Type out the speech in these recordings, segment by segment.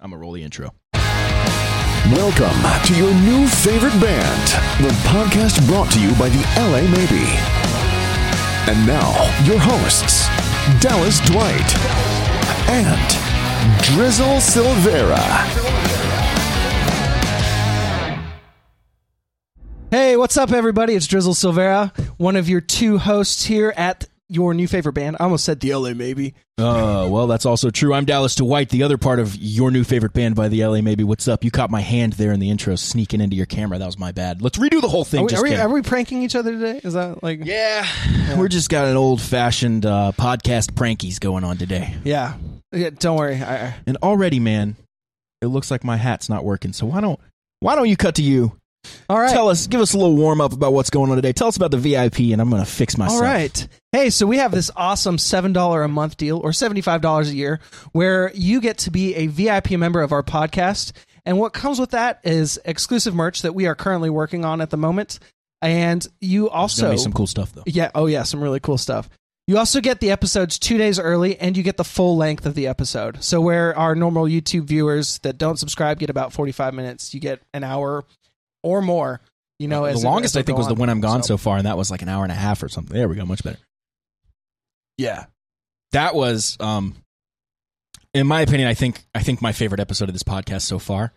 I'm gonna roll the intro. Welcome to your new favorite band, the podcast brought to you by the LA Maybe. And now, your hosts, Dallas Dwight and Drizzle Silvera. Hey, what's up, everybody? It's Drizzle Silvera, one of your two hosts here at your new favorite band. I almost said the LA Maybe. Uh, well, that's also true. I'm Dallas Dwight, the other part of your new favorite band by the LA Maybe. What's up? You caught my hand there in the intro, sneaking into your camera. That was my bad. Let's redo the whole thing. Are we, are, we, are we pranking each other today? Is that like. yeah, we're just got an old fashioned uh, podcast prankies going on today. Yeah. Yeah, don't worry. I, I- And already, man, it looks like my hat's not working. So why don't why don't you cut to you? All right. Tell us, give us a little warm up about what's going on today. Tell us about the VIP, and I'm gonna fix myself. All right. Hey, so we have this awesome $7 a month deal or $75 a year where you get to be a VIP member of our podcast. And what comes with that is exclusive merch that we are currently working on at the moment. And you also. be some cool stuff though. Yeah. Oh, yeah. Some really cool stuff. You also get the episodes two days early, and you get the full length of the episode. So where our normal YouTube viewers that don't subscribe get about forty five minutes, you get an hour or more. You know, as the it- longest as I think go was the on. when I'm gone so far, and that was like an hour and a half or something. There we go, much better. yeah. That was, um, in my opinion, I think I think my favorite episode of this podcast so far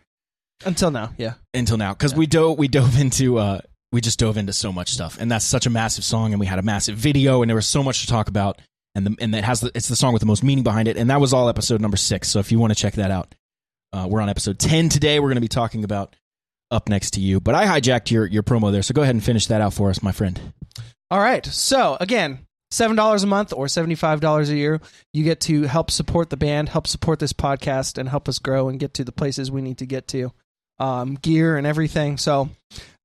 Until now, yeah. until now because we dove we dove into uh we just dove into so much stuff, and that's such a massive song, and we had a massive video, and there was so much to talk about, and the and that has the, it's the song with the most meaning behind it, and that was all episode number six. So if you want to check that out, uh, we're on episode ten today. We're going to be talking about up next to you, but I hijacked your your promo there, so go ahead and finish that out for us, my friend. All right. So again, seven dollars a month or seventy five dollars a year, you get to help support the band, help support this podcast, and help us grow and get to the places we need to get to, um, gear and everything. So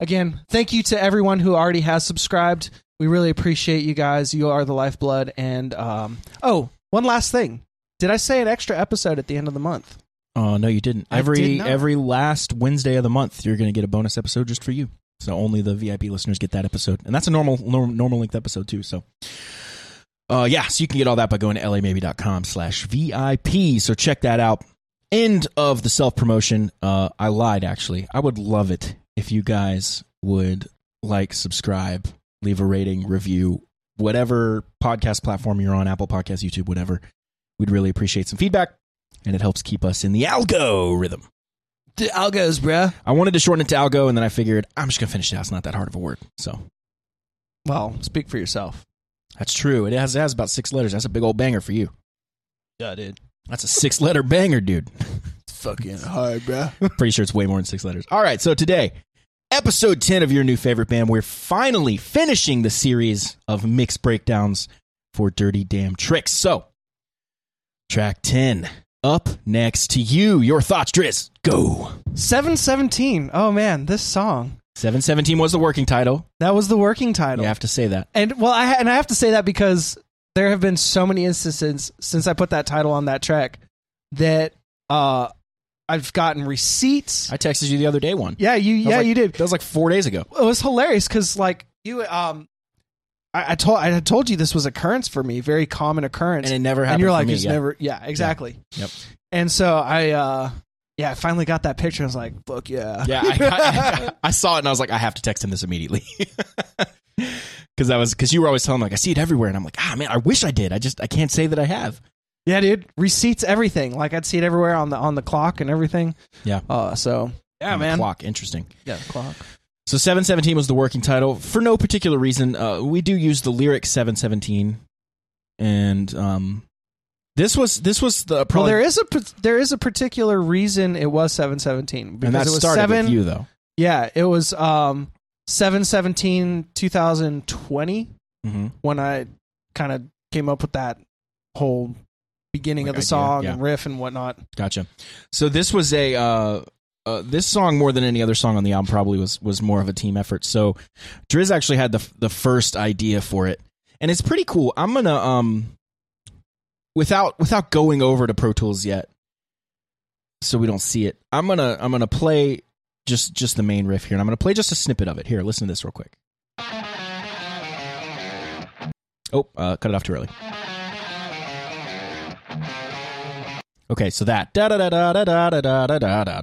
again, thank you to everyone who already has subscribed. We really appreciate you guys. You are the lifeblood. And um, oh, one last thing. Did I say an extra episode at the end of the month? Oh no, you didn't. I Every did not. every last Wednesday of the month, you're going to get a bonus episode just for you. So only the VIP listeners get that episode, and that's a normal norm, normal length episode too. So, uh, yeah, so you can get all that by going to lamaybe.com slash VIP. So check that out. End of the self promotion. Uh, I lied actually. I would love it if you guys would like, subscribe, leave a rating, review, whatever podcast platform you're on, Apple Podcasts, YouTube, whatever. We'd really appreciate some feedback and it helps keep us in the algo rhythm. The algos, bruh. I wanted to shorten it to algo, and then I figured I'm just gonna finish it out. It's not that hard of a word, so Well, speak for yourself. that's true. It has it has about six letters. That's a big old banger for you. Yeah, dude. That's a six letter banger, dude. It's Fucking hard, bruh. Pretty sure it's way more than six letters. All right, so today, episode ten of your new favorite band, we're finally finishing the series of mixed breakdowns for Dirty Damn Tricks. So, track ten up next to you. Your thoughts, Driz. Go. 717. Oh man, this song. Seven seventeen was the working title. That was the working title. You have to say that. And well, I and I have to say that because there have been so many instances since I put that title on that track that uh I've gotten receipts. I texted you the other day one. yeah, you yeah like- you did. That was like four days ago. It was hilarious because like you um I, I told I had told you this was occurrence for me, very common occurrence, And it never happened. and you're like it's yeah. never yeah exactly Yep. And so I uh yeah I finally got that picture. I was like fuck yeah Yeah, I, I, I saw it and I was like, I have to text him this immediately. Because I was because you were always telling me like I see it everywhere and I'm like ah man I wish I did I just I can't say that I have yeah dude receipts everything like I'd see it everywhere on the on the clock and everything. Yeah. Uh so yeah man clock interesting yeah the clock. So 717 was the working title for no particular reason uh, we do use the lyric 717 and um this was this was the probably well, there is a there is a particular reason it was seven seventeen because and that it was started seven. with you though Yeah, it was um seven seventeen two thousand twenty mm-hmm. when I kind of came up with that whole beginning Like of the idea, song yeah. and riff and whatnot. Gotcha. So this was a uh, uh, this song more than any other song on the album probably was was more of a team effort. So Driz actually had the the first idea for it, and it's pretty cool. I'm gonna um without without going over to Pro Tools yet, so we don't see it. I'm gonna I'm gonna play just just the main riff here, and I'm gonna play just a snippet of it. Here, listen to this real quick. Oh, uh, cut it off too early. Okay, so that da da da da da da da da da da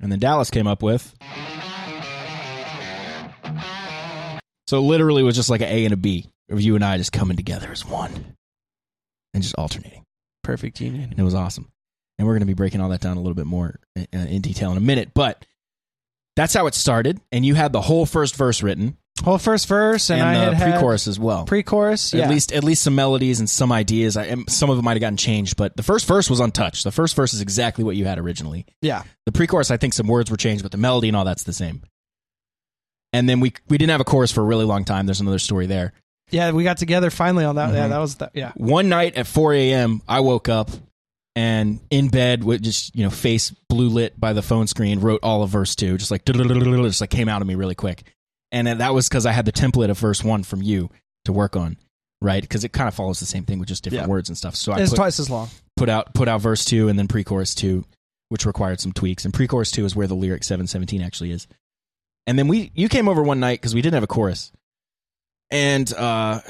and then Dallas came up with. So literally, it was just like an A and a B of you and I just coming together as one, and just alternating Perfect union. and it was awesome. And we're going to be breaking all that down a little bit more in, in detail in a minute, but that's how it started. And you had the whole first verse written Whole first verse, and, and, I the had pre-chorus as well. Pre-chorus, yeah. At least, at least some melodies and some ideas. I, some of them might have gotten changed, but the first verse was untouched. The first verse is exactly what you had originally. yeah. The pre-chorus, I think some words were changed, but the melody and all that's the same. And then we we didn't have a chorus for a really long time. There's another story there. Yeah, we got together finally on that. Yeah, Mhm. that was that. Yeah. one night at 4 a.m i woke up and in bed with just you know face blue lit by the phone screen wrote all of verse two just like just like came out of me really quick and that was because i had the template of verse one from you to work on right because it kind of follows the same thing with just different Yeah. words and stuff so i It's put, twice as long. put out put out verse two and then pre-chorus two which required some tweaks and pre-chorus two is where the lyric 717 actually is and then we you came over one night because we didn't have a chorus and uh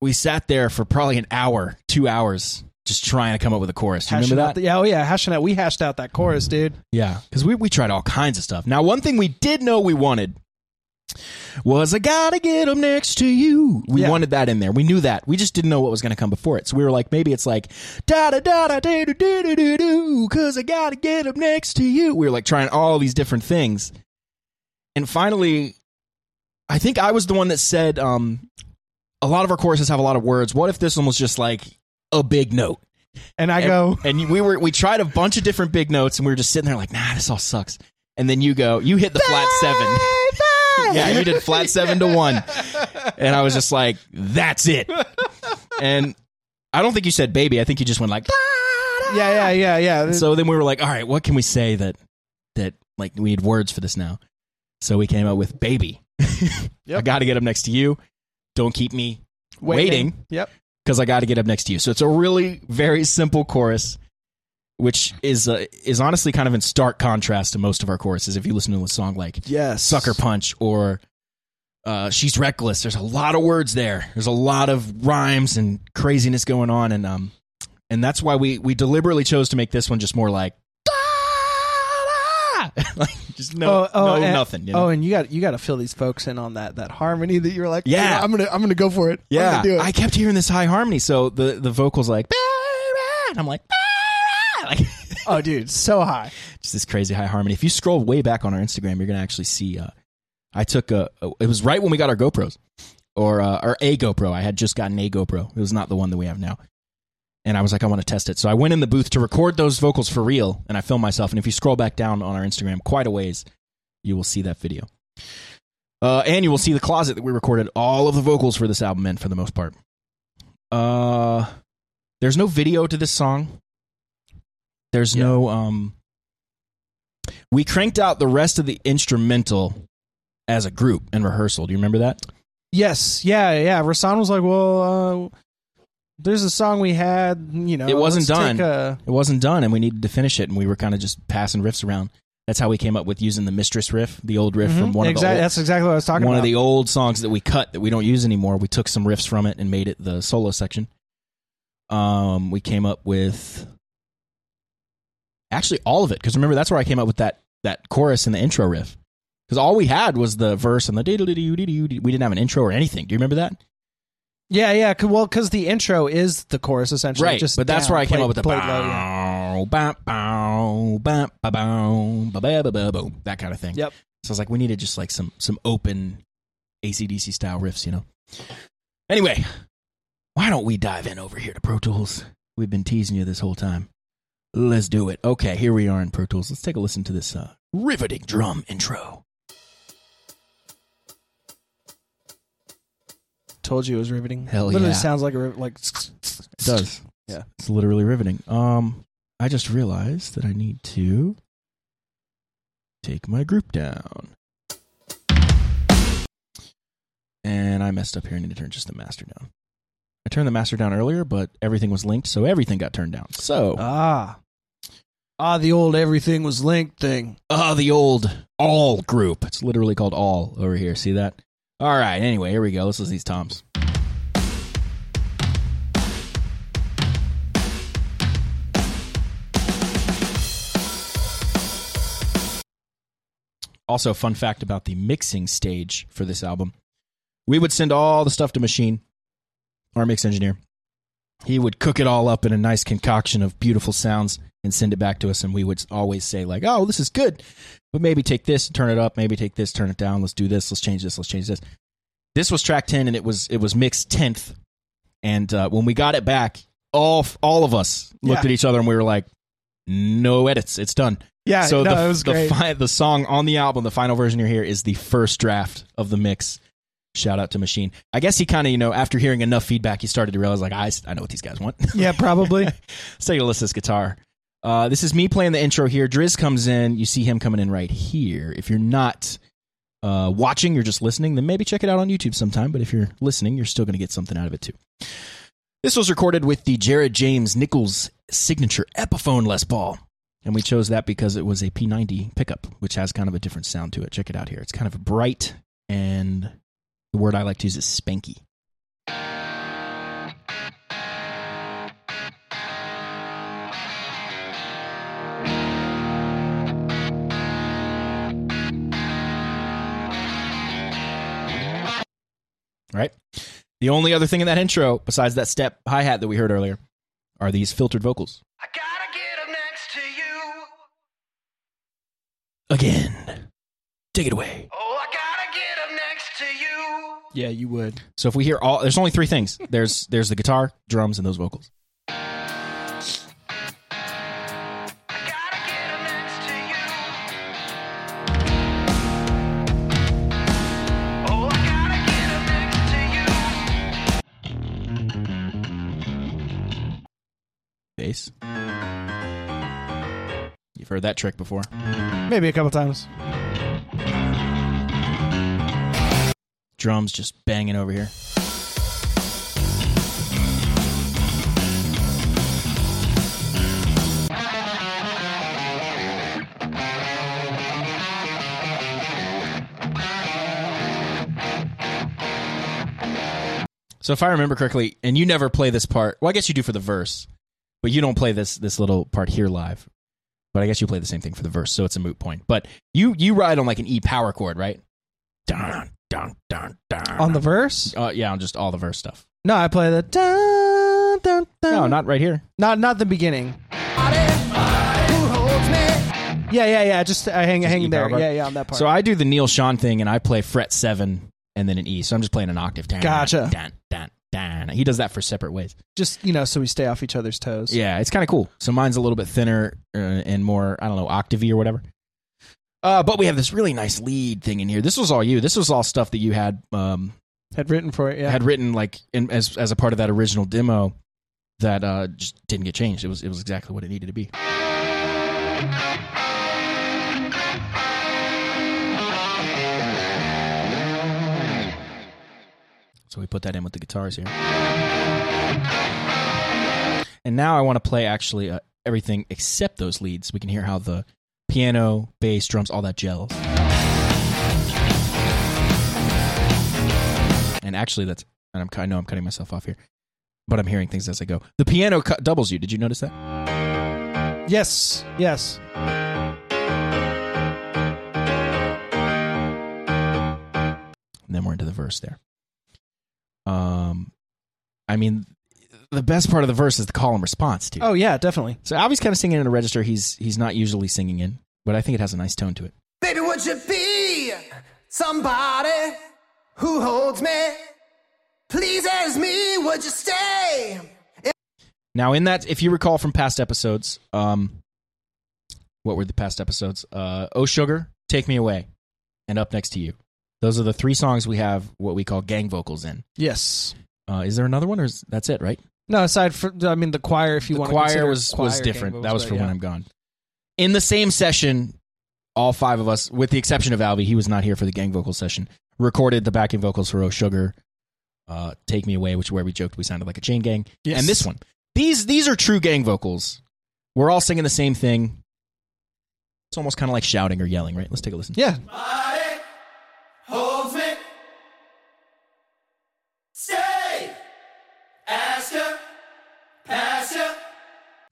we sat there for probably an hour two hours just trying to come up with a chorus Do you Hashing remember that the- yeah, oh yeah, hashing out. We hashed out that chorus, dude. yeah because we, we tried all kinds of stuff now one thing we did know we wanted was I gotta get up next to you. We Yeah. wanted that in there. We knew that. We just didn't know what was going to come before it. So we were like, maybe it's like da da da da da da da da da do because I gotta get up next to you. We were like trying all these different things, and finally, I think I was the one that said, um, a lot of our choruses have a lot of words. What if this one was just like a big note? And I And- go, and we were we tried a bunch of different big notes, and we were just sitting there like, nah, this all sucks. And then you go, you hit the flat seven. Yeah, you did flat seven to one, and I was just like, that's it. And I don't think you said baby. I think you just went like. Ah, ah. yeah, yeah, yeah, yeah. So then we were like, all right, what can we say that that like we need words for this now? So we came up with baby. I got to get up next to you. Don't keep me waiting Yep. because I got to get up next to you. So it's a really very simple chorus, which is uh, is honestly kind of in stark contrast to most of our choruses. If you listen to a song like Yes. "Sucker Punch" or uh, "She's Reckless," there's a lot of words there. There's a lot of rhymes and craziness going on, and um, and that's why we we deliberately chose to make this one just more like. like just no, no and, nothing. You know? Oh, and you got you got to fill these folks in on that that harmony that you're like, Yeah. I'm gonna I'm gonna go for it. Yeah, it. I kept hearing this high harmony. So the the vocals like, and I'm like, like oh, dude, so high. just this crazy high harmony. If you scroll way back on our Instagram, you're gonna actually see. Uh, I took a. It was right when we got our GoPros, or uh, or a GoPro. I had just gotten a GoPro. It was not the one that we have now. And I was like, I want to test it. So I went in the booth to record those vocals for real, and I filmed myself. And if you scroll back down on our Instagram quite a ways, you will see that video. Uh, and you will see the closet that we recorded all of the vocals for this album in, for the most part. Uh, there's no video to this song. There's Yeah. no um. We cranked out the rest of the instrumental as a group in rehearsal. Do you remember that? Yes, yeah, yeah. Rasan was like, well, uh, there's a song we had, you know, It wasn't done. a- It wasn't done, and we needed to finish it, and we were kind of just passing riffs around. That's how we came up with using the Mistress riff, the old riff from Mhm, one of the old, That's exactly what I was talking one about. of the old songs that we cut that we don't use anymore. We took some riffs from it and made it the solo section. Um, we came up with actually all of it because remember that's where I came up with that that chorus and the intro riff because all we had was the verse and the we didn't have an intro or anything. Do you remember that? yeah, yeah. Well, because the intro is the chorus essentially, right, Just but that's down, where I came played- up with the played low, yeah. bow, bow, bow, bow, bow, bow, bow, bow, bow, bow, bow, that kind of thing. Yep. So I was like, we needed just like some some open ACDC style riffs, you know. Anyway, why don't we dive in over here to Pro Tools? We've been teasing you this whole time. Let's do it. Okay, here we are in Pro Tools. Let's take a listen to this uh, riveting drum intro. Told you it was riveting. Hell Literally yeah. sounds like a riv- like. It does. Yeah. It's literally riveting. Um, I just realized that I need to take my group down. And I messed up here. I need to turn just the master down. I turned the master down earlier, but everything was linked, so everything got turned down. So, Ah. Ah, the old everything was linked thing. ah, the old all group. It's literally called all over here. See that? All right. Anyway, here we go. Let's listen to these toms. Also, fun fact about the mixing stage for this album. We would send all the stuff to Machine, our mix engineer. He would cook it all up in a nice concoction of beautiful sounds and send it back to us. And we would always say, like, oh, this is good. But maybe take this, turn it up, maybe take this, turn it down. Let's do this, let's change this, let's change this. This was track 10 and it was it was mixed 10th. And uh, when we got it back, all all of us looked Yeah. at each other and we were like, no edits, it's done Yeah, so no, the, the, fi- the song on the album, the final version you hear, is the first draft of the mix. Shout out to Machine. I guess he kind of, you know, after hearing enough feedback, he started to realize, like, I, I know what these guys want. yeah, probably. Let's take a listen to this guitar. Uh, this is me playing the intro here. Driz comes in. You see him coming in right here. If you're not uh, watching, you're just listening, then maybe check it out on YouTube sometime. But if you're listening, you're still going to get something out of it too. This was recorded with the Jared James Nichols signature Epiphone Les Paul. And we chose that because it was a P90 pickup, which has kind of a different sound to it. Check it out here. It's kind of bright, and the word I like to use is spanky. Right? The only other thing in that intro, besides that step hi hat that we heard earlier, are these filtered vocals. I gotta get up next to you. Again. Take it away. Oh, yeah, you would. So if we hear all there's only three things. There's there's the guitar, drums, and those vocals. I gotta get up next to you. I gotta get up next to you. Bass. You've heard that trick before. Maybe a couple times. Drums just banging over here. So if I remember correctly, and you never play this part, well, I guess you do for the verse, but you don't play this this little part here live. But I guess you play the same thing for the verse, so it's a moot point. But you you ride on like an E power chord, right? Dun dun dun dun. On the verse? uh, yeah, on just all the verse stuff. No, I play the dun, dun, dun. No, not right here. not not the beginning. Yeah, yeah, yeah. Just I hang Just hang E there. power bar? Yeah, yeah, on that part. So I do the Neal Schon thing, and I play fret seven and then an E. So I'm just playing an octave. Dun, Gotcha. Dun, dun, dun. He does that for separate ways. just you know, so we stay off each other's toes. Yeah, it's kind of cool. So mine's a little bit thinner uh, and more, I don't know, octavey or whatever. Uh, but we have this really nice lead thing in here. This was all you. This was all stuff that you had um, Had written for it. Yeah. had written like in, as as a part of that original demo that uh, just didn't get changed. It was it was exactly what it needed to be. So we put that in with the guitars here. And now I want to play actually uh, everything except those leads. We can hear how the piano, bass, drums, all that gels. And actually, that's and I'm I know I'm cutting myself off here, but I'm hearing things as I go. The piano cut doubles you. Did you notice that? yes. Yes. And then we're into the verse there. Um, I mean, the best part of the verse is the call and response too. Oh yeah, definitely. So Alvy's kind of singing in a register he's he's not usually singing in, but I think it has a nice tone to it. Baby, would you be somebody who holds me? Please as me, would you stay? Now, in that, if you recall from past episodes, um, what were the past episodes? Uh, oh Sugar, Take Me Away, and Up Next to You. Those are the three songs we have what we call gang vocals in. Yes. Uh, is there another one, or is that's it? Right? No, aside from I mean the choir. If you the want choir consider was choir was gang different. vocals, that was for yeah. when I'm gone. In the same session, all five of us, with the exception of Alvy, he was not here for the gang vocal session. Recorded the backing vocals for "Oh Sugar," uh, "Take Me Away," which is where we joked we sounded like a chain gang, Yes. and this one. These these are true gang vocals. We're all singing the same thing. It's almost kind of like shouting or yelling, right? Let's take a listen. Yeah, Body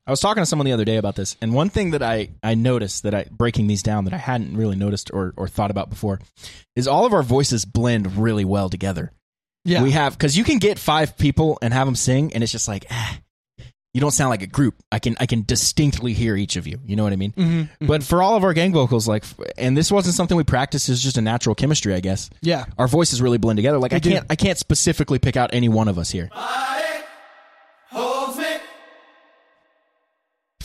I was talking to someone the other day about this, and one thing that I, I noticed that I breaking these down that I hadn't really noticed or, or thought about before is all of our voices blend really well together. yeah. We have because you can get five people and have them sing, and it's just like ah, you don't sound like a group. I can I can distinctly hear each of you. You know what I mean? Mhm, But for all of our gang vocals, like, and this wasn't something we practiced. It's just a natural chemistry, I guess. yeah. Our voices really blend together. Like I do. can't I can't specifically pick out any one of us here. Body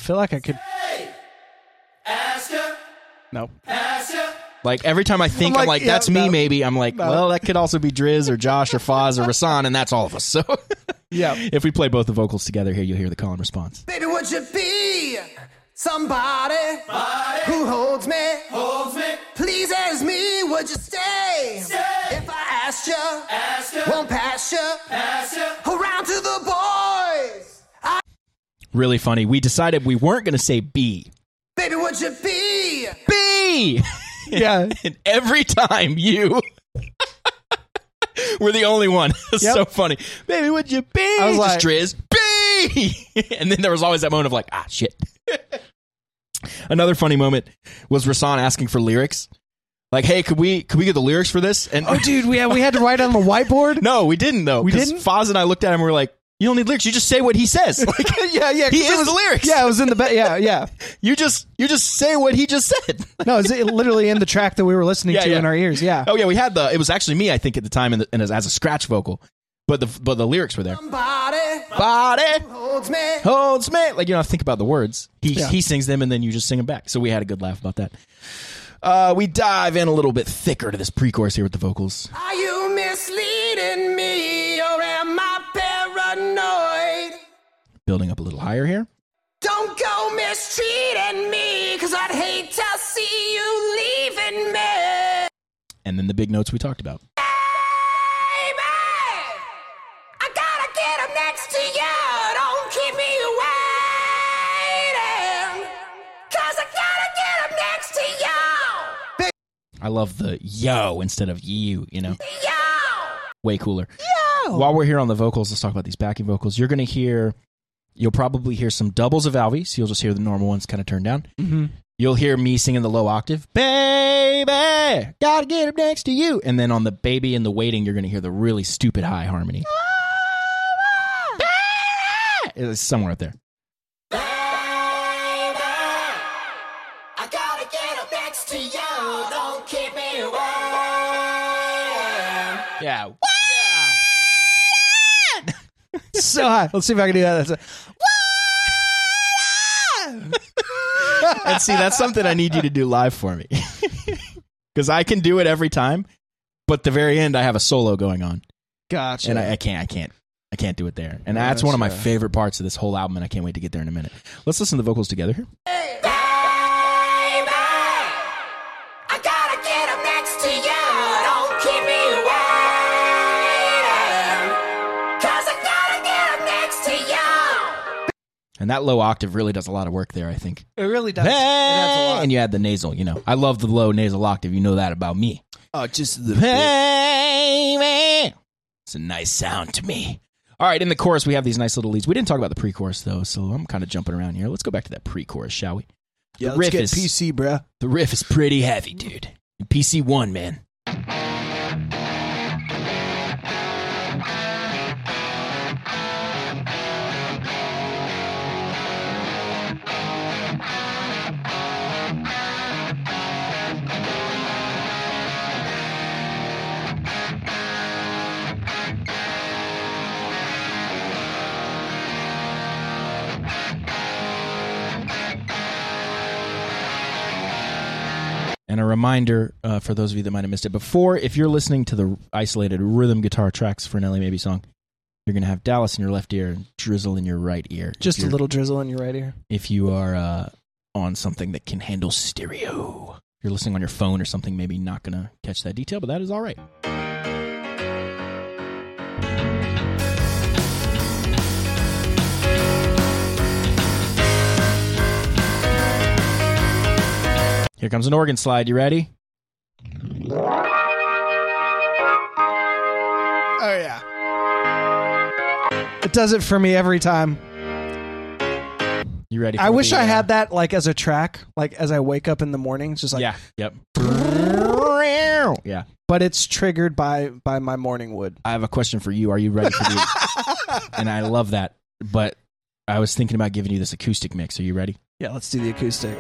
feel like I could. Stay. Ask. No. Pass. Like every time I think I'm I'm like, like, yeah, that's me, no. maybe I'm like, No. well, that could also be Driz or Josh or Foz or Rasan, and that's all of us. So Yeah. if we play both the vocals together here, you'll hear the call and response. Baby, would you be somebody who holds me? Holds me. Pleases me, would you stay? If I asked you, ask you. won't pass you, pass you. around to the boys. Really funny. We decided we weren't going to say B. Baby, would you be? B. Yeah. and every time you. We're the only one. It's Yep. so funny. Baby, would you be? I was like- Just Driz, B! and then there was always that moment of like, ah, shit. Another funny moment was Rasan asking for lyrics. Like, hey, could we could we get the lyrics for this? And Oh, dude, we had, we had to write on the whiteboard. no, we didn't though. We didn't? Foz and I looked at him. and we were like, you don't need lyrics. You just say what he says. Like, yeah, yeah. he 'cause it is was- the lyrics. Yeah, it was in the be- yeah, yeah. you just you just say what he just said. No, it literally in the track that we were listening Yeah, to yeah. in our ears. Yeah. Oh yeah, we had the. It was actually me, I think, at the time, in the, and as, as a scratch vocal, but the but the lyrics were there. Somebody Body holds me. holds me. Like you don't think about the words. He Yeah. he sings them, and then you just sing them back. So we had a good laugh about that. Uh, we dive in a little bit thicker to this pre-chorus here with the vocals. Are you Building up a little higher here. Don't go mistreating me, cause I'd hate to see you leaving me. And then the big notes we talked about. Baby, I gotta get next to you. Don't keep me waiting. Cause I gotta get next to you. I love the yo instead of you. You know, Yo. way cooler. While we're here on the vocals, let's talk about these backing vocals. You're going to hear, you'll probably hear some doubles of Alvy, so you'll just hear the normal ones kind of turned down. Mm-hmm. You'll hear me singing the low octave, baby, gotta get up next to you. And then on the baby and the waiting, you're going to hear the really stupid high harmony. It's somewhere up there. So high. Let's see if I can do that. That's and see, that's something I need you to do live for me. Because I can do it every time, but the very end, I have a solo going on. gotcha. and I, I can't, I can't, I can't do it there. And that's one of my favorite parts of this whole album, and I can't wait to get there in a minute. Let's listen to the vocals together here. And that low octave really does a lot of work there, I think. it really does. It a lot. And you add the nasal, you know. I love the low nasal octave. You know that about me. Oh, just the Baby. It's a nice sound to me. All right, in the chorus, we have these nice little leads. We didn't talk about the pre chorus, though, so I'm kind of jumping around here. Let's go back to that pre chorus, shall we? yeah. the Let's riff get is- PC, bruh. The riff is pretty heavy, dude. PC one, man. Reminder uh, for those of you that might have missed it before, if you're listening to the isolated rhythm guitar tracks for an LA Maybe song, You're gonna have Dallas in your left ear and drizzle in your right ear. Just a little drizzle in your right ear. If you are uh, on something that can handle stereo, if you're listening on your phone or something, maybe not gonna catch that detail, but that is all right. Here comes an organ slide. You ready? Oh yeah. It does it for me every time. You ready? I wish the, I uh, had that like as a track, like as I wake up in the morning. Just like yeah. Yep. Yeah. but it's triggered by by my morning wood. I have a question for you. Are you ready for the? and I love that, but I was thinking about giving you this acoustic mix. Are you ready? Yeah, let's do the acoustic.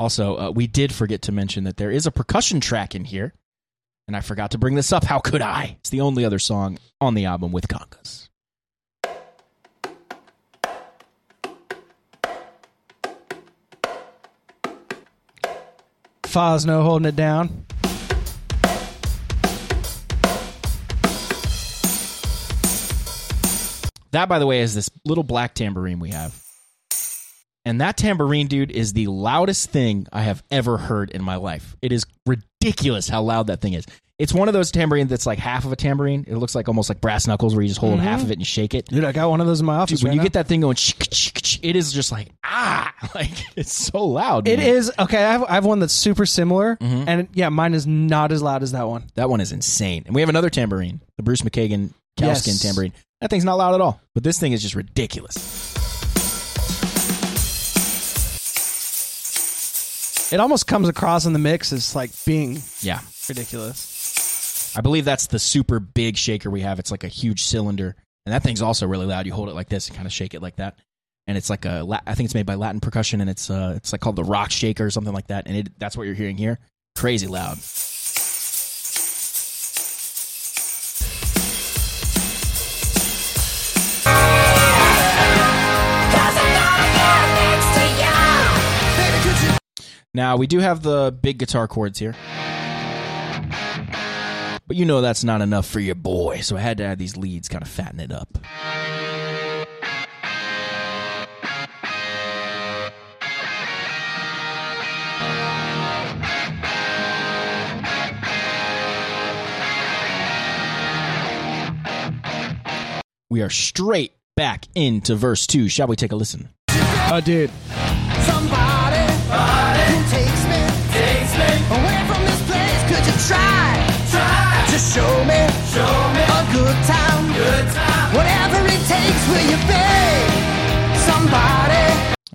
Also, uh, we did forget to mention that there is a percussion track in here, and I forgot to bring this up. How could I? It's the only other song on the album with congas. Fosno holding it down. That, by the way, is this little black tambourine we have. And that tambourine, dude, is the loudest thing I have ever heard in my life. It is ridiculous how loud that thing is. It's one of those tambourines that's like half of a tambourine. It looks like almost like brass knuckles where you just hold half of it and shake it. Dude, I got one of those in my office. Dude, when right you now. get that thing going, it is just like, ah, like it's so loud. It man. is okay. I have, I have one that's super similar, Mm-hmm. and yeah, mine is not as loud as that one. That one is insane. And we have another tambourine, the Bruce McKagan cowskin Yes. tambourine. That thing's not loud at all, but this thing is just ridiculous. It almost comes across in the mix as like being Yeah. ridiculous. I believe that's the super big shaker we have. It's like a huge cylinder, and that thing's also really loud. You hold it like this and kind of shake it like that, and it's like a. La- I think it's made by Latin Percussion, and it's uh, it's like called the Rock Shaker or something like that. And it that's what you're hearing here. Crazy loud. Now we do have the big guitar chords here. But you know that's not enough for your boy, so I had to add these leads, kind of fatten it up. We are straight back into verse two. Shall we take a listen? Oh, dude,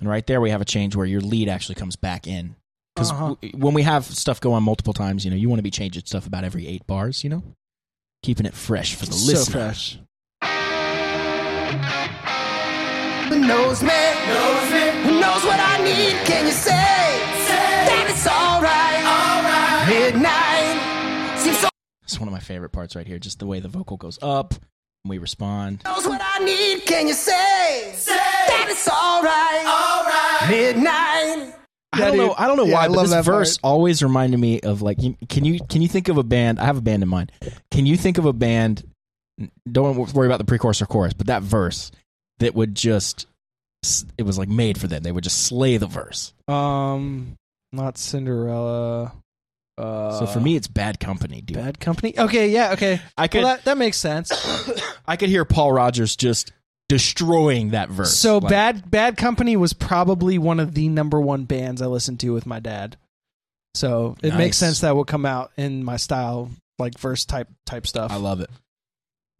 And right there, we have a change where your lead actually comes back in. Because Uh-huh. when we have stuff go on multiple times, you know, you want to be changing stuff about every eight bars, you know? Keeping it fresh for the so listener. fresh. Who knows me, who knows what I need? Can you say, that it's alright? Midnight seems so It's one of my favorite parts right here, just the way the vocal goes up and we respond. knows what I need. Can you say, that it's alright? Midnight. I don't know. I don't know Yeah, why, I but love this that verse part. always reminded me of like. Can you can you think of a band? I have a band in mind. Can you think of a band? Don't worry about the pre-chorus or chorus, but that verse that would just. It was like made for them. They would just slay the verse. Um, not Cinderella. Uh, So for me, it's Bad Company, dude. Bad Company. Okay, yeah, okay. I could Well, that that makes sense. I could hear Paul Rodgers just destroying that verse. So Like, Bad Bad Company was probably one of the number one bands I listened to with my dad. So it Nice. makes sense that would come out in my style, like verse type type stuff. I love it.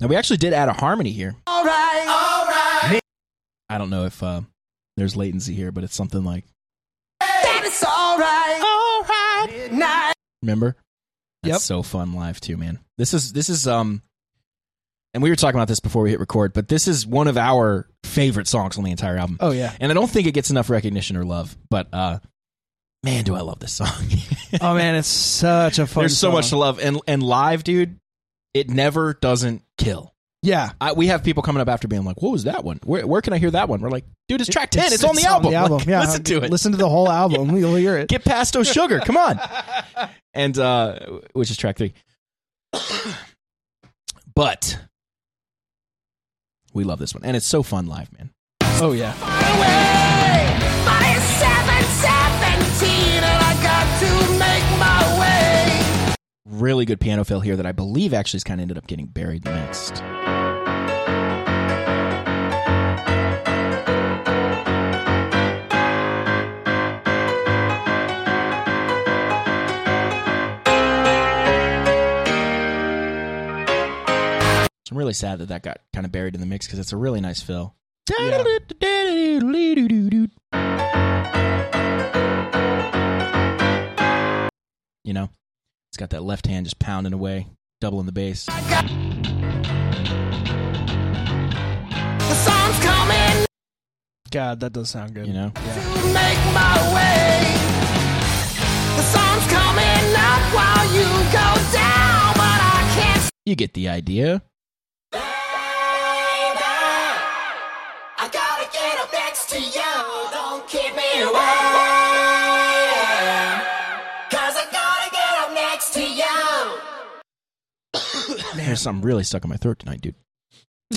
Now we actually did add a harmony here. Alright. Alright. I don't know if uh, there's latency here, but it's something like That it's alright. Alright. Midnight. remember. That's Yep. so fun live too, man. This is this is um, and we were talking about this before we hit record, but this is one of our favorite songs on the entire album. oh yeah. And I don't think it gets enough recognition or love, but uh, man, do I love this song. Oh man, it's such a fun. There's so much to love, and and live, dude, it never doesn't kill. Yeah. I, we have people coming up after being like, "What was that one? Where, where can I hear that one?" We're like, "Dude, it's track ten. It's, on the album. Like, Yeah, listen to it. Listen to the whole album. You'll hear it. Get past those sugar. Come on." And uh, which is track three. but we love this one, and it's so fun live, man. Oh yeah. Really good piano fill here that I believe actually is kind of ended up getting buried in So I'm really sad that that got kind of buried in the mix because it's a really nice fill. You know, it's got that left hand just pounding away, doubling the bass. The sun's coming God, that does sound good. You know, to make my way. The sun's coming up while you go down, but I can't you get the idea. there's something really stuck in my throat tonight, dude.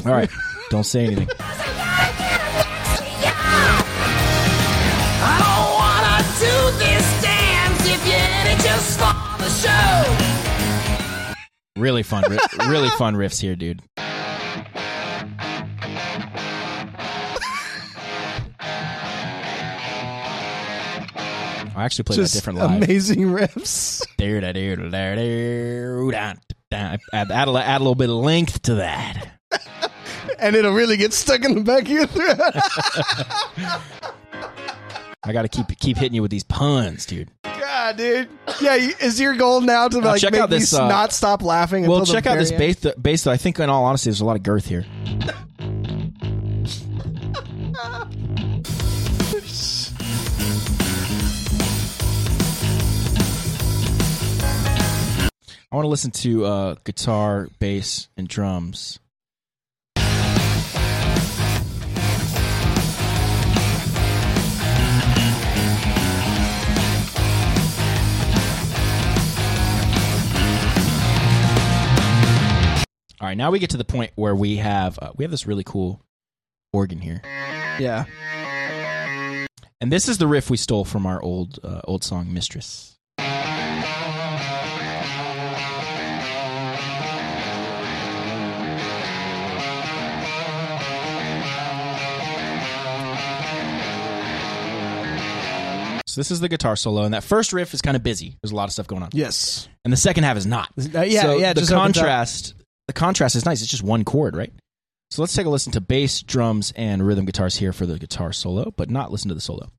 All right, don't say anything. Cause I gotta get up next to you. I don't wanna do this dance if you're in it just for the show. Really fun, ri- really fun riffs here, dude. I actually played that Just different live. amazing riffs. Add, add, a, add a little bit of length to that. and it'll really get stuck in the back of your throat. I got to keep keep hitting you with these puns, dude. God, dude. Yeah, is your goal now to Now like check make out me uh, not stop laughing? Well, until the check out this end? bass. th- bass, though. I think, in all honesty, there's a lot of girth here. I want to listen to uh, guitar, bass, and drums. All right, now we get to the point where we have uh, we have this really cool organ here, Yeah. and this is the riff we stole from our old uh, old song "Mistress." This is the guitar solo, and that first riff is kind of busy. There's a lot of stuff going on, Yes. and the second half is not. Uh, yeah, So yeah. The just contrast, the contrast is nice. It's just one chord, right? So let's take a listen to bass, drums, and rhythm guitars here for the guitar solo, but not listen to the solo.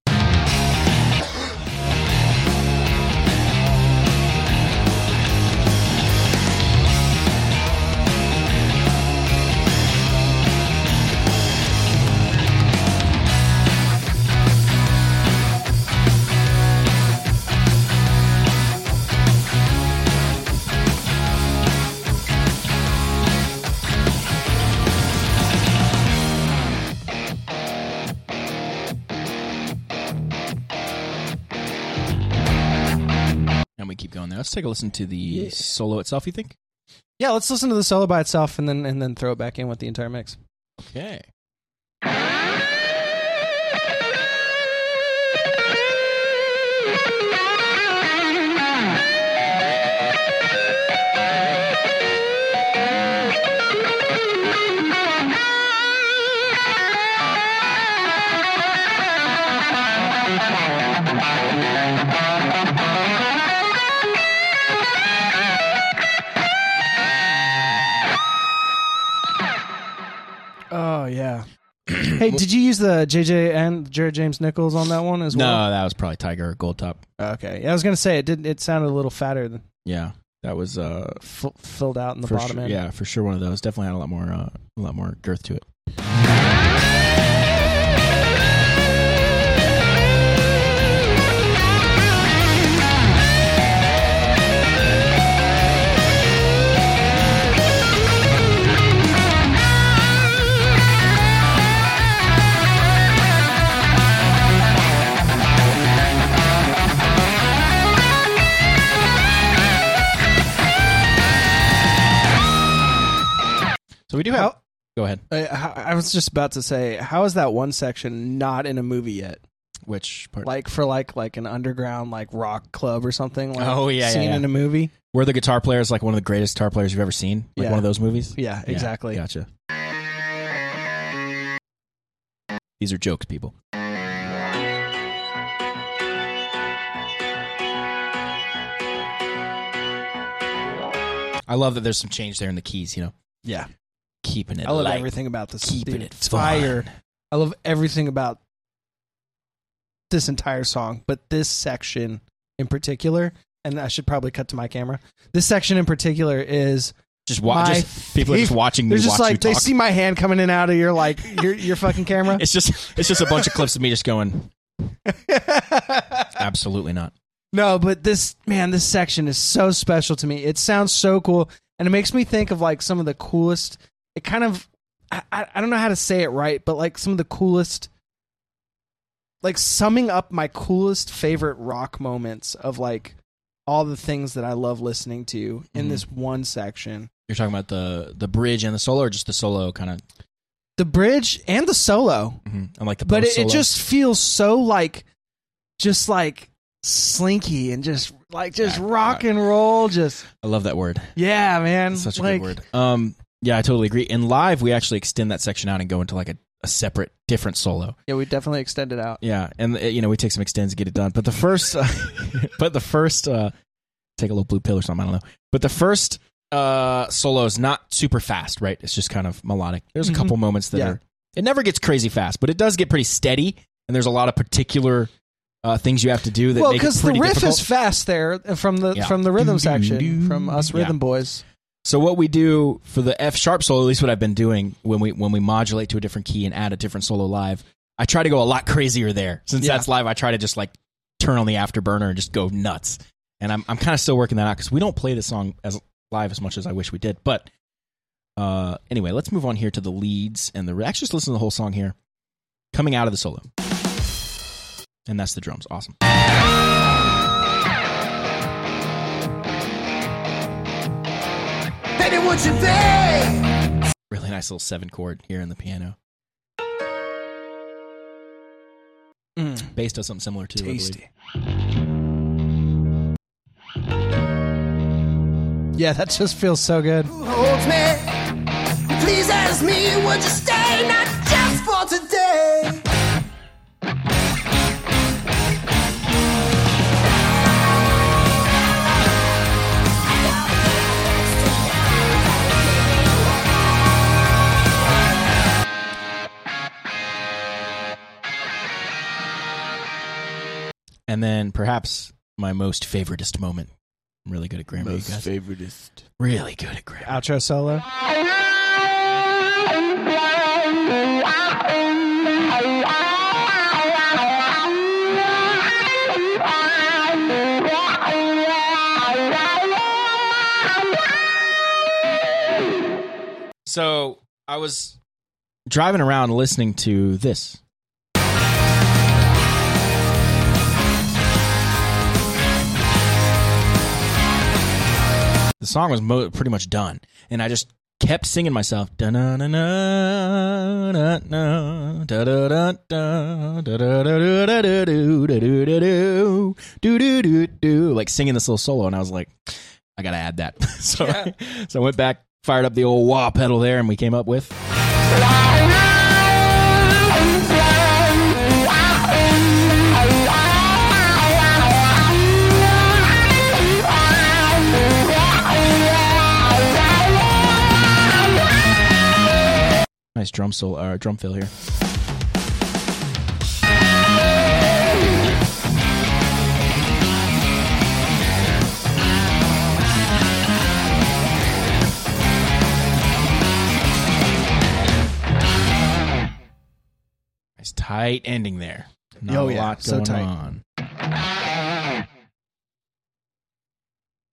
Keep going there. Let's take a listen to the solo itself. You think? Yeah, let's listen to the solo by itself and then and then throw it back in with the entire mix. Okay. Oh yeah. hey, did you use the JJ and Jared James Nichols on that one as well? No, that was probably Tiger Gold Top. Okay. Yeah, I was gonna say it didn't. It sounded a little fatter than Yeah, that was uh f- filled out in the for bottom sure, end. yeah for sure one of those. Definitely had a lot more uh, a lot more girth to it. So we do have. How- go ahead. Uh, I, I was just about to say, how is that one section not in a movie yet? Which part? Like for like like an underground like rock club or something. Like Oh, yeah, yeah, seen yeah. in a movie. Where the guitar player is like one of the greatest guitar players you've ever seen? Like Yeah. one of those movies? Yeah, Yeah, exactly. Gotcha. These are jokes, people. I love that there's some change there in the keys, you know. Yeah, Keeping it I love everything about this. keeping dude. it fire. fun. I love everything about this entire song, but this section in particular, and I should probably cut to my camera. This section in particular is Just watch. Just, people are just watching me they're watch just like you they see my hand coming in and out of your like your your fucking camera. It's just it's just a bunch of clips of me just going. Absolutely not. No, but this man, this section is so special to me. It sounds so cool, and it makes me think of like some of the coolest. It kind of, I, I don't know how to say it right, but like some of the coolest, like summing up my coolest favorite rock moments of like all the things that I love listening to in Mhm. this one section. You're talking about the the bridge and the solo, or just the solo kind of, The bridge and the solo, and like the but it, it just feels so like, just like slinky and just like just Yeah, rock and roll, just. I love that word. Yeah, man. It's such a like, good word. Um, yeah, I totally agree. In live, we actually extend that section out and go into like a, a separate, different solo. Yeah, we definitely extend it out. Yeah, and uh, you know we take some extends to get it done. But the first, uh, but the first, uh, take a little blue pill or something. I don't know. But the first uh, solo is not super fast, right? It's just kind of melodic. There's a Mhm. couple moments that Yeah. are. It never gets crazy fast, but it does get pretty steady. And there's a lot of particular uh, things you have to do that well, make it because the pretty riff difficult. is fast there from the Yeah. from the rhythm section from us Yeah. rhythm boys. So what we do for the F sharp solo, at least what I've been doing when we when we modulate to a different key and add a different solo live, I try to go a lot crazier there. Since Yeah. that's live, I try to just like turn on the afterburner and just go nuts. And I'm I'm kind of still working that out because we don't play the song as live as much as I wish we did. But uh, anyway, let's move on here to the leads and the actually just listen to the whole song here, coming out of the solo, and that's the drums. Awesome. Baby, would you be? Really nice little seven chord here in the piano. Mm. Bass does something similar too. I. Tasty. Yeah, that just feels so good. Who holds me? Please ask me, would you stay? Not just for today. And then perhaps my most favoritist moment. I'm really good at grammar, you guys. favoritist. really good at grammar. Outro solo. So I was driving around listening to this. Song was mo- pretty much done, and I just kept singing myself. Da-na-na-na, na na da-da-da-da, da-da-da-da-da-do, da-do-da-do, do-do-do-do, Like singing this little solo, and I was like, I gotta add that. so, so I went back, fired up the old wah pedal there, and we came up with. Nice drum solo, uh, drum fill here. Nice tight ending there. Not Oh, a yeah, lot so going tight. on.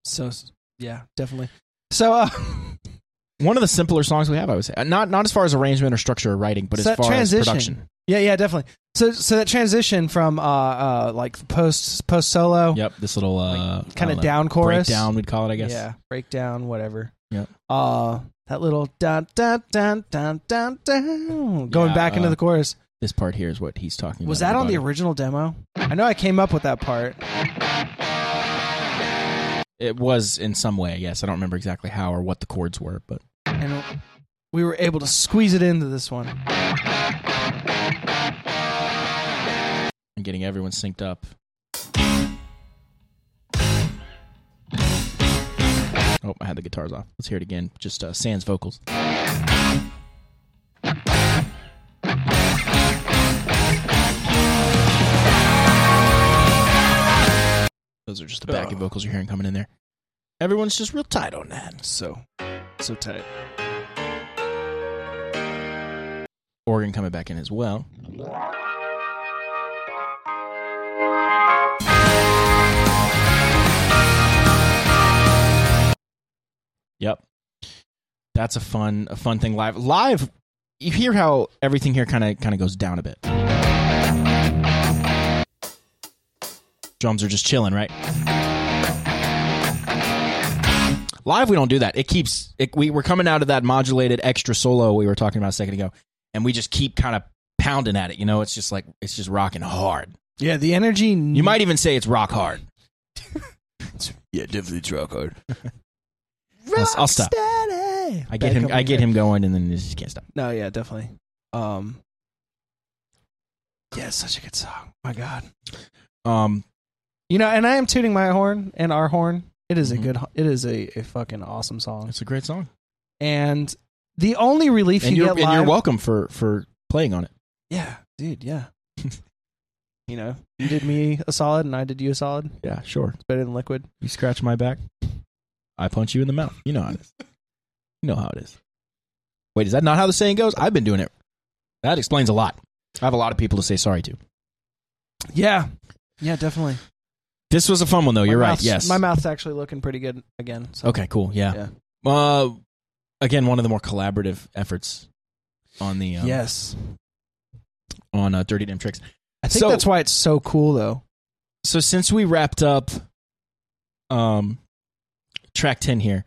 So yeah, definitely. So uh, One of the simpler songs we have, I would say. Uh, Not not as far as arrangement or structure or writing, but So as far transition. as production. yeah, yeah, definitely. So so that transition from uh uh like post post solo, Yep, this little uh, kind of down chorus, breakdown, we'd call it, I guess. Yeah, breakdown, whatever. Yep. Uh, That little dun dun dun dun dun dun going Yeah, back into uh, the chorus. This part here is what he's talking about. Was that on the original demo? I know I came up with that part. It was in some way, yes. I don't remember exactly how or what the chords were, but and we were able to squeeze it into this one. I'm getting everyone synced up. Oh, I had the guitars off. Let's hear it again. Just uh, Sans vocals. Those are just the backing Ugh. vocals you're hearing coming in there. Everyone's just real tight on that. So, so tight. Organ coming back in as well. Yep. That's a fun a fun thing live. Live you hear how everything here kind of kind of goes down a bit. Drums are just chilling, right? Live we don't do that. It keeps it, we we're coming out of that modulated extra solo we were talking about a second ago and we just keep kind of pounding at it, you know? It's just like it's just rocking hard. Yeah, the energy. You might even say it's rock hard. yeah, definitely it's rock hard. I'll- I'll stop. I get him I get him going and then he just can't stop. No, yeah, definitely. Um, yeah, it's such a good song. My God, Um you know, and I am tuning my horn and our horn. It is Mhm. a good. It is a, a fucking awesome song. it's a great song. And the only relief And you get and you're welcome for for playing on it. Yeah, dude. Yeah. you know, you did me a solid, and I did you a solid. Yeah, sure. It's better than liquid. You scratch my back, I punch you in the mouth. You know how it is. You know how it is. Wait, is that not how the saying goes? I've been doing it. That explains a lot. I have a lot of people to say sorry to. Yeah. Yeah, definitely. This was a fun one though. My You're right. mouth's- Yes. my mouth's actually looking pretty good again. So. Okay, cool. Yeah. Yeah. Uh, again, one of the more collaborative efforts on the um, Yes. on uh, Dirty Damn Tricks. I think So- that's why it's so cool, though. So since we wrapped up um track 10 here,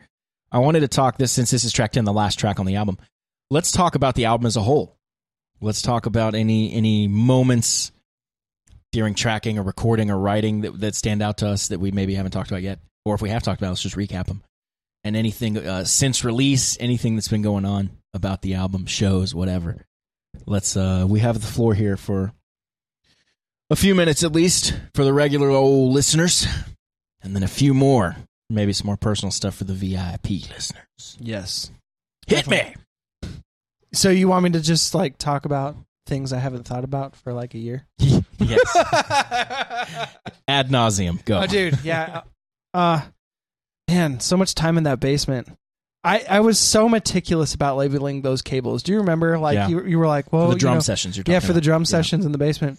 I wanted to talk this since this is track 10, the last track on the album. Let's talk about the album as a whole. Let's talk about any any moments during tracking or recording or writing that, that stand out to us that we maybe haven't talked about yet. Or if we have talked about, let's just recap them. And anything uh, since release, anything that's been going on about the album, shows, whatever. Let's uh we have the floor here for a few minutes at least for the regular old listeners, and then a few more, maybe some more personal stuff for the VIP listeners. Yes. Hit me. So you want me to just like talk about things I haven't thought about for like a year? yes. Ad nauseum. Go. Oh, dude, yeah. Uh, man, so much time in that basement. I, I was so meticulous about labeling those cables. Do you remember? Like Yeah. you, you were like, well, For the you drum know- sessions you're talking yeah, for the drum Yeah. sessions in the basement,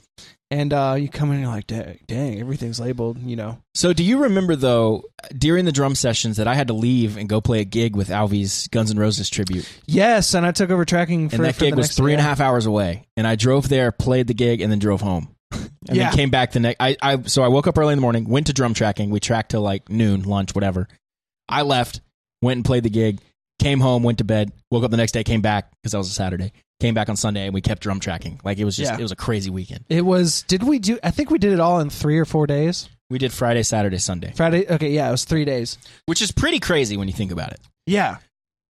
and uh, you come in and you're like, dang, dang, everything's labeled. You know, So, do you remember though during the drum sessions that I had to leave and go play a gig with Alvy's Guns N' Roses tribute, yes. And I took over tracking for and that gig was three and a half hours away, and I drove there, played the gig, and then drove home. And Yeah. then came back the next. I, I so I woke up early in the morning, went to drum tracking. We tracked till like noon, lunch, whatever. I left, went and played the gig, came home, went to bed, woke up the next day, came back because that was a Saturday. Came back on Sunday, and we kept drum tracking. Like it was just Yeah. it was a crazy weekend. It was. Did we do? I think we did it all in three or four days. We did Friday, Saturday, Sunday, Friday. Okay, yeah, it was three days. which is pretty crazy when you think about it. Yeah,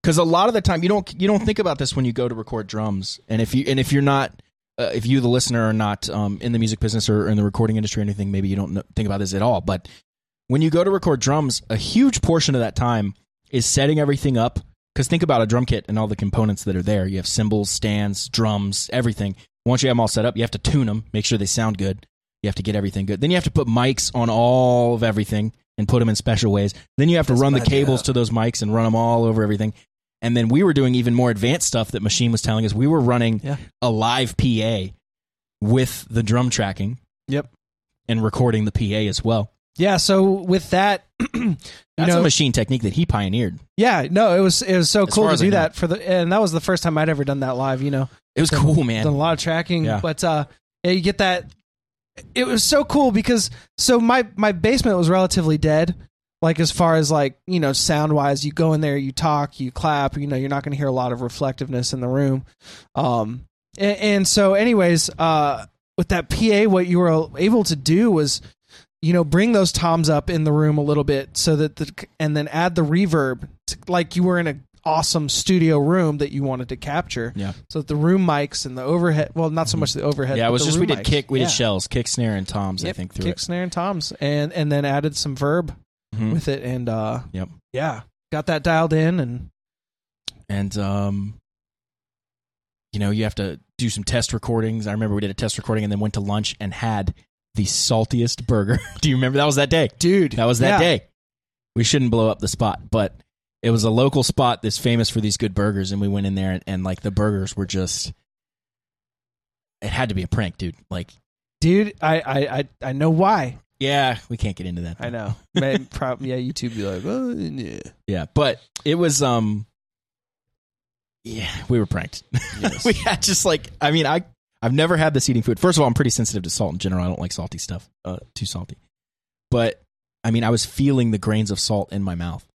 because a lot of the time you don't you don't think about this when you go to record drums and if you and if you're not uh, if you the listener are not um, in the music business or in the recording industry or anything maybe you don't know, think about this at all but when you go to record drums a huge portion of that time is setting everything up because think about a drum kit and all the components that are there you have cymbals stands drums everything once you have them all set up you have to tune them make sure they sound good you have to get everything good then you have to put mics on all of everything and put them in special ways then you have to That's run the cables to those mics and run them all over everything and then we were doing even more advanced stuff that Machine was telling us. We were running Yeah. a live PA with the drum tracking. Yep. And recording the PA as well. Yeah. So with that, you That's know, a machine technique that he pioneered. yeah, no, it was it was so As cool to do that for the, and that was the first time I'd ever done that live. You know, It was Done- cool, man. done a lot of tracking, Yeah. but uh, yeah, you get that. It was so cool because so my my basement was relatively dead. like as far as like you know sound wise you go in there you talk you clap you know you're not going to hear a lot of reflectiveness in the room um and, and so anyways uh with that pa what you were able to do was you know bring those toms up in the room a little bit so that the and then add the reverb to, like you were in a awesome studio room that you wanted to capture Yeah. so that the room mics and the overhead well not so much the overhead Yeah, it was just we did mics. kick, we Yeah. did shells, kick, snare, and toms. I think through kick it. snare and toms and and then added some verb Mhm. with it and uh Yep. yeah got that dialed in and and um you know you have to do some test recordings i remember we did a test recording and then went to lunch and had the saltiest burger. Do you remember? That was that day. Dude that was that yeah. day. We shouldn't blow up the spot but it was a local spot that's famous for these good burgers and we went in there and, and like the burgers were just it had to be a prank dude. Like dude I, I i i know why. Yeah we can't get into that. I know. Maybe, prob- yeah youtube be like oh yeah. Yeah, but it was um yeah, we were pranked. we had just like I mean, I I've never had this eating food. First of all, I'm pretty sensitive to salt in general. I don't like salty stuff. Uh too salty. But I mean, I was feeling the grains of salt in my mouth.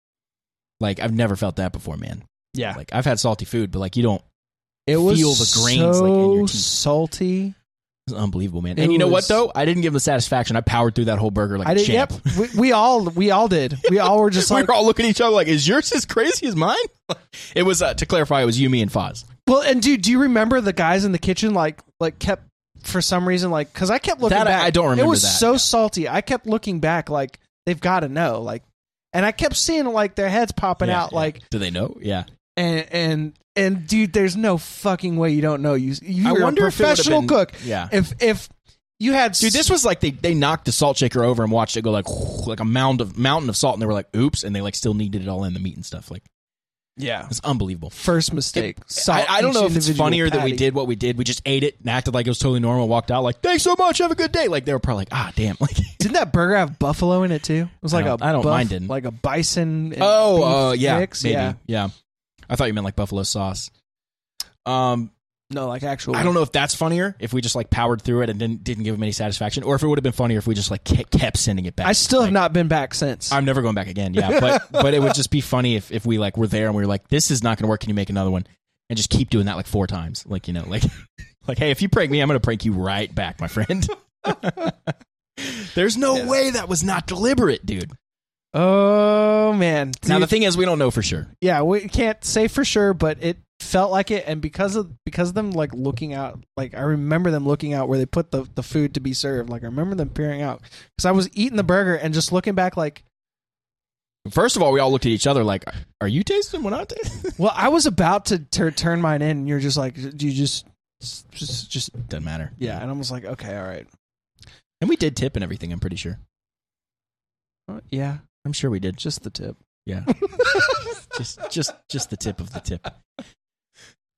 Like I've never felt that before, man. yeah Like I've had salty food, but like you don't it was feel the grains, so like, in your teeth. salty it's unbelievable, man. It and you know what though? I didn't give him the satisfaction. I powered through that whole burger like i a did champ. yep we, we all we all did we all were just we like were all looking at each other like, is yours as crazy as mine? it was uh, to clarify, it was you, me, and Foz. Well and dude do you remember the guys in the kitchen like like kept for some reason like because i kept looking That I- back I don't remember it was that, so salty i kept looking back like they've got to know like and i kept seeing like their heads popping Yeah, out yeah. like do they know? Yeah. and and and dude, there's no fucking way you don't know. You I you're a wonder if it would've professional been- cook. Yeah. If if you had Dude, this was like they, they knocked the salt shaker over and watched it go like like a mound of mountain of salt, and they were like, "Oops!" and they like still needed it all in the meat and stuff. Like yeah it's unbelievable. first mistake. I, I don't know if it's individual funnier that we did what we did. We just ate it and acted like it was totally normal. Walked out like, "Thanks so much. Have a good day." Like they were probably like, "Ah, damn!" Like, Didn't that burger have buffalo in it too? It was like a don't- I don't- buff- mine didn't. like a bison. and oh, uh, yeah, mix. maybe, yeah. yeah. I thought you meant like buffalo sauce. Um, No, like actual. I don't know if that's funnier if we just like powered through it and didn't didn't give him any satisfaction, or if it would have been funnier if we just like kept sending it back. I still have Like, not been back since. I'm never going back again. Yeah, but but it would just be funny if if we like were there and we were like, this is not going to work. Can you make another one? And just keep doing that like four times. Like you know, like like hey, if you prank me, I'm going to prank you right back, my friend. There's no Yeah. way that was not deliberate, dude. Oh man. Now the thing is, we don't know for sure. yeah, we can't say for sure, but it felt like it, and because of because of them like looking out, like I remember them looking out where they put the the food to be served. Like I remember them peering out because I was eating the burger and just looking back, like, First of all, we all looked at each other like, "Are you tasting what I'm tasting?" well, I was about to tur turn mine in, and you're just like, do you just just just Doesn't matter. yeah, and I was like, okay, all right, And we did tip and everything. I'm pretty sure. Uh, yeah, I'm sure we did. just the tip. Yeah. just just just the tip of the tip.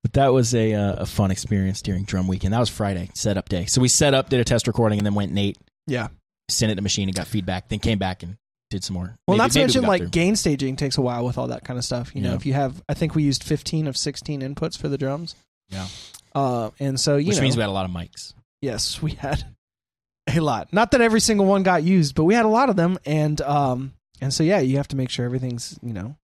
But that was a uh, a fun experience during drum weekend. That was Friday setup day. So we set up, did a test recording, and then went Nate, Yeah. sent it to the machine, and got feedback. Then came back and did some more. Well, Maybe- not to mention like through. gain staging takes a while with all that kind of stuff. You know, if you have, I think we used 15 of 16 inputs for the drums. Yeah. Uh, and so you which know, means we had a lot of mics. yes, we had a lot. Not that every single one got used, but we had a lot of them, and um, and so yeah, you have to make sure everything's you know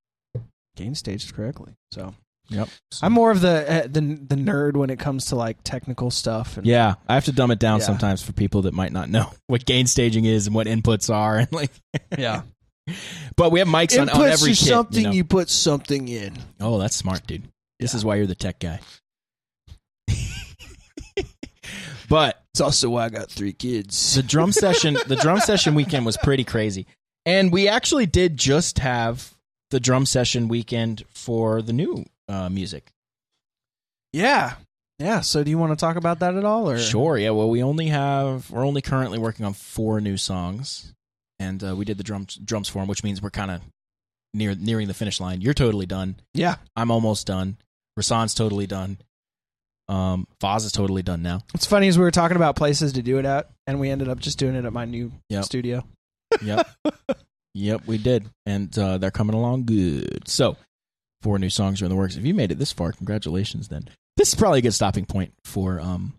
gain staged correctly. So Yep. I'm more of the uh, the the nerd when it comes to like technical stuff. And, yeah, I have to dumb it down Yeah. sometimes for people that might not know what gain staging is and what inputs are, and like. yeah. But we have mics on, on every kit. something you, know? you put something in. Oh, that's smart, dude. This Yeah. is why you're the tech guy. but It's also why I got three kids. the drum session the drum session weekend was pretty crazy and we actually did just have the drum session weekend for the new uh, music Yeah. Yeah. So do you want to talk about that at all? Or sure yeah well we only have we're only currently working on four new songs and uh, we did the drums drums for them which means we're kind of near nearing the finish line you're totally done Yeah. i'm almost done rasan's totally done um Foz is totally done now What's funny is we were talking about places to do it at, and we ended up just doing it at my new Yep. studio. Yep. yep, we did. And uh, they're coming along good. So, four new songs are in the works. If you made it this far, congratulations then. This is probably a good stopping point for um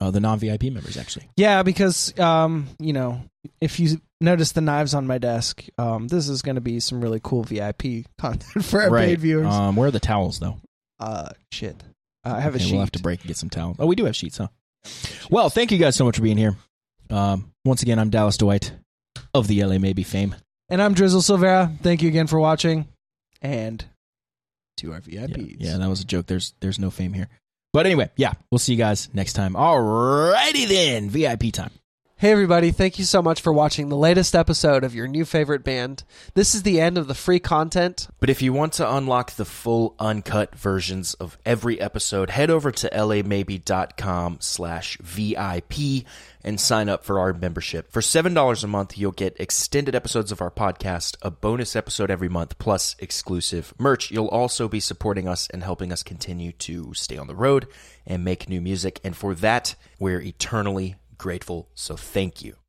uh, the non VIP members, actually. Yeah, because um, you know, if you notice the knives on my desk. Um, this is going to be some really cool VIP content for our right. paid viewers. Um, where are the towels though? uh, shit. Uh, I have a sheet. we'll have to break and get some towels. Oh, we do have sheets, huh? Well, thank you guys so much for being here. Um, once again, I'm Dallas Dwight of the LA Maybe fame. And I'm Drizzle Silvera. Thank you again for watching. And to our Yeah, VIPs. yeah, that was a joke. There's there's no fame here. But anyway, yeah, we'll see you guys next time. Alrighty then, VIP time. Hey, everybody, thank you so much for watching the latest episode of your new favorite band. This is the end of the free content. But if you want to unlock the full uncut versions of every episode, head over to lamaybe.com slash VIP and sign up for our membership. For $7 a month, you'll get extended episodes of our podcast, a bonus episode every month, plus exclusive merch. You'll also be supporting us and helping us continue to stay on the road and make new music. And for that, we're eternally grateful. So thank you.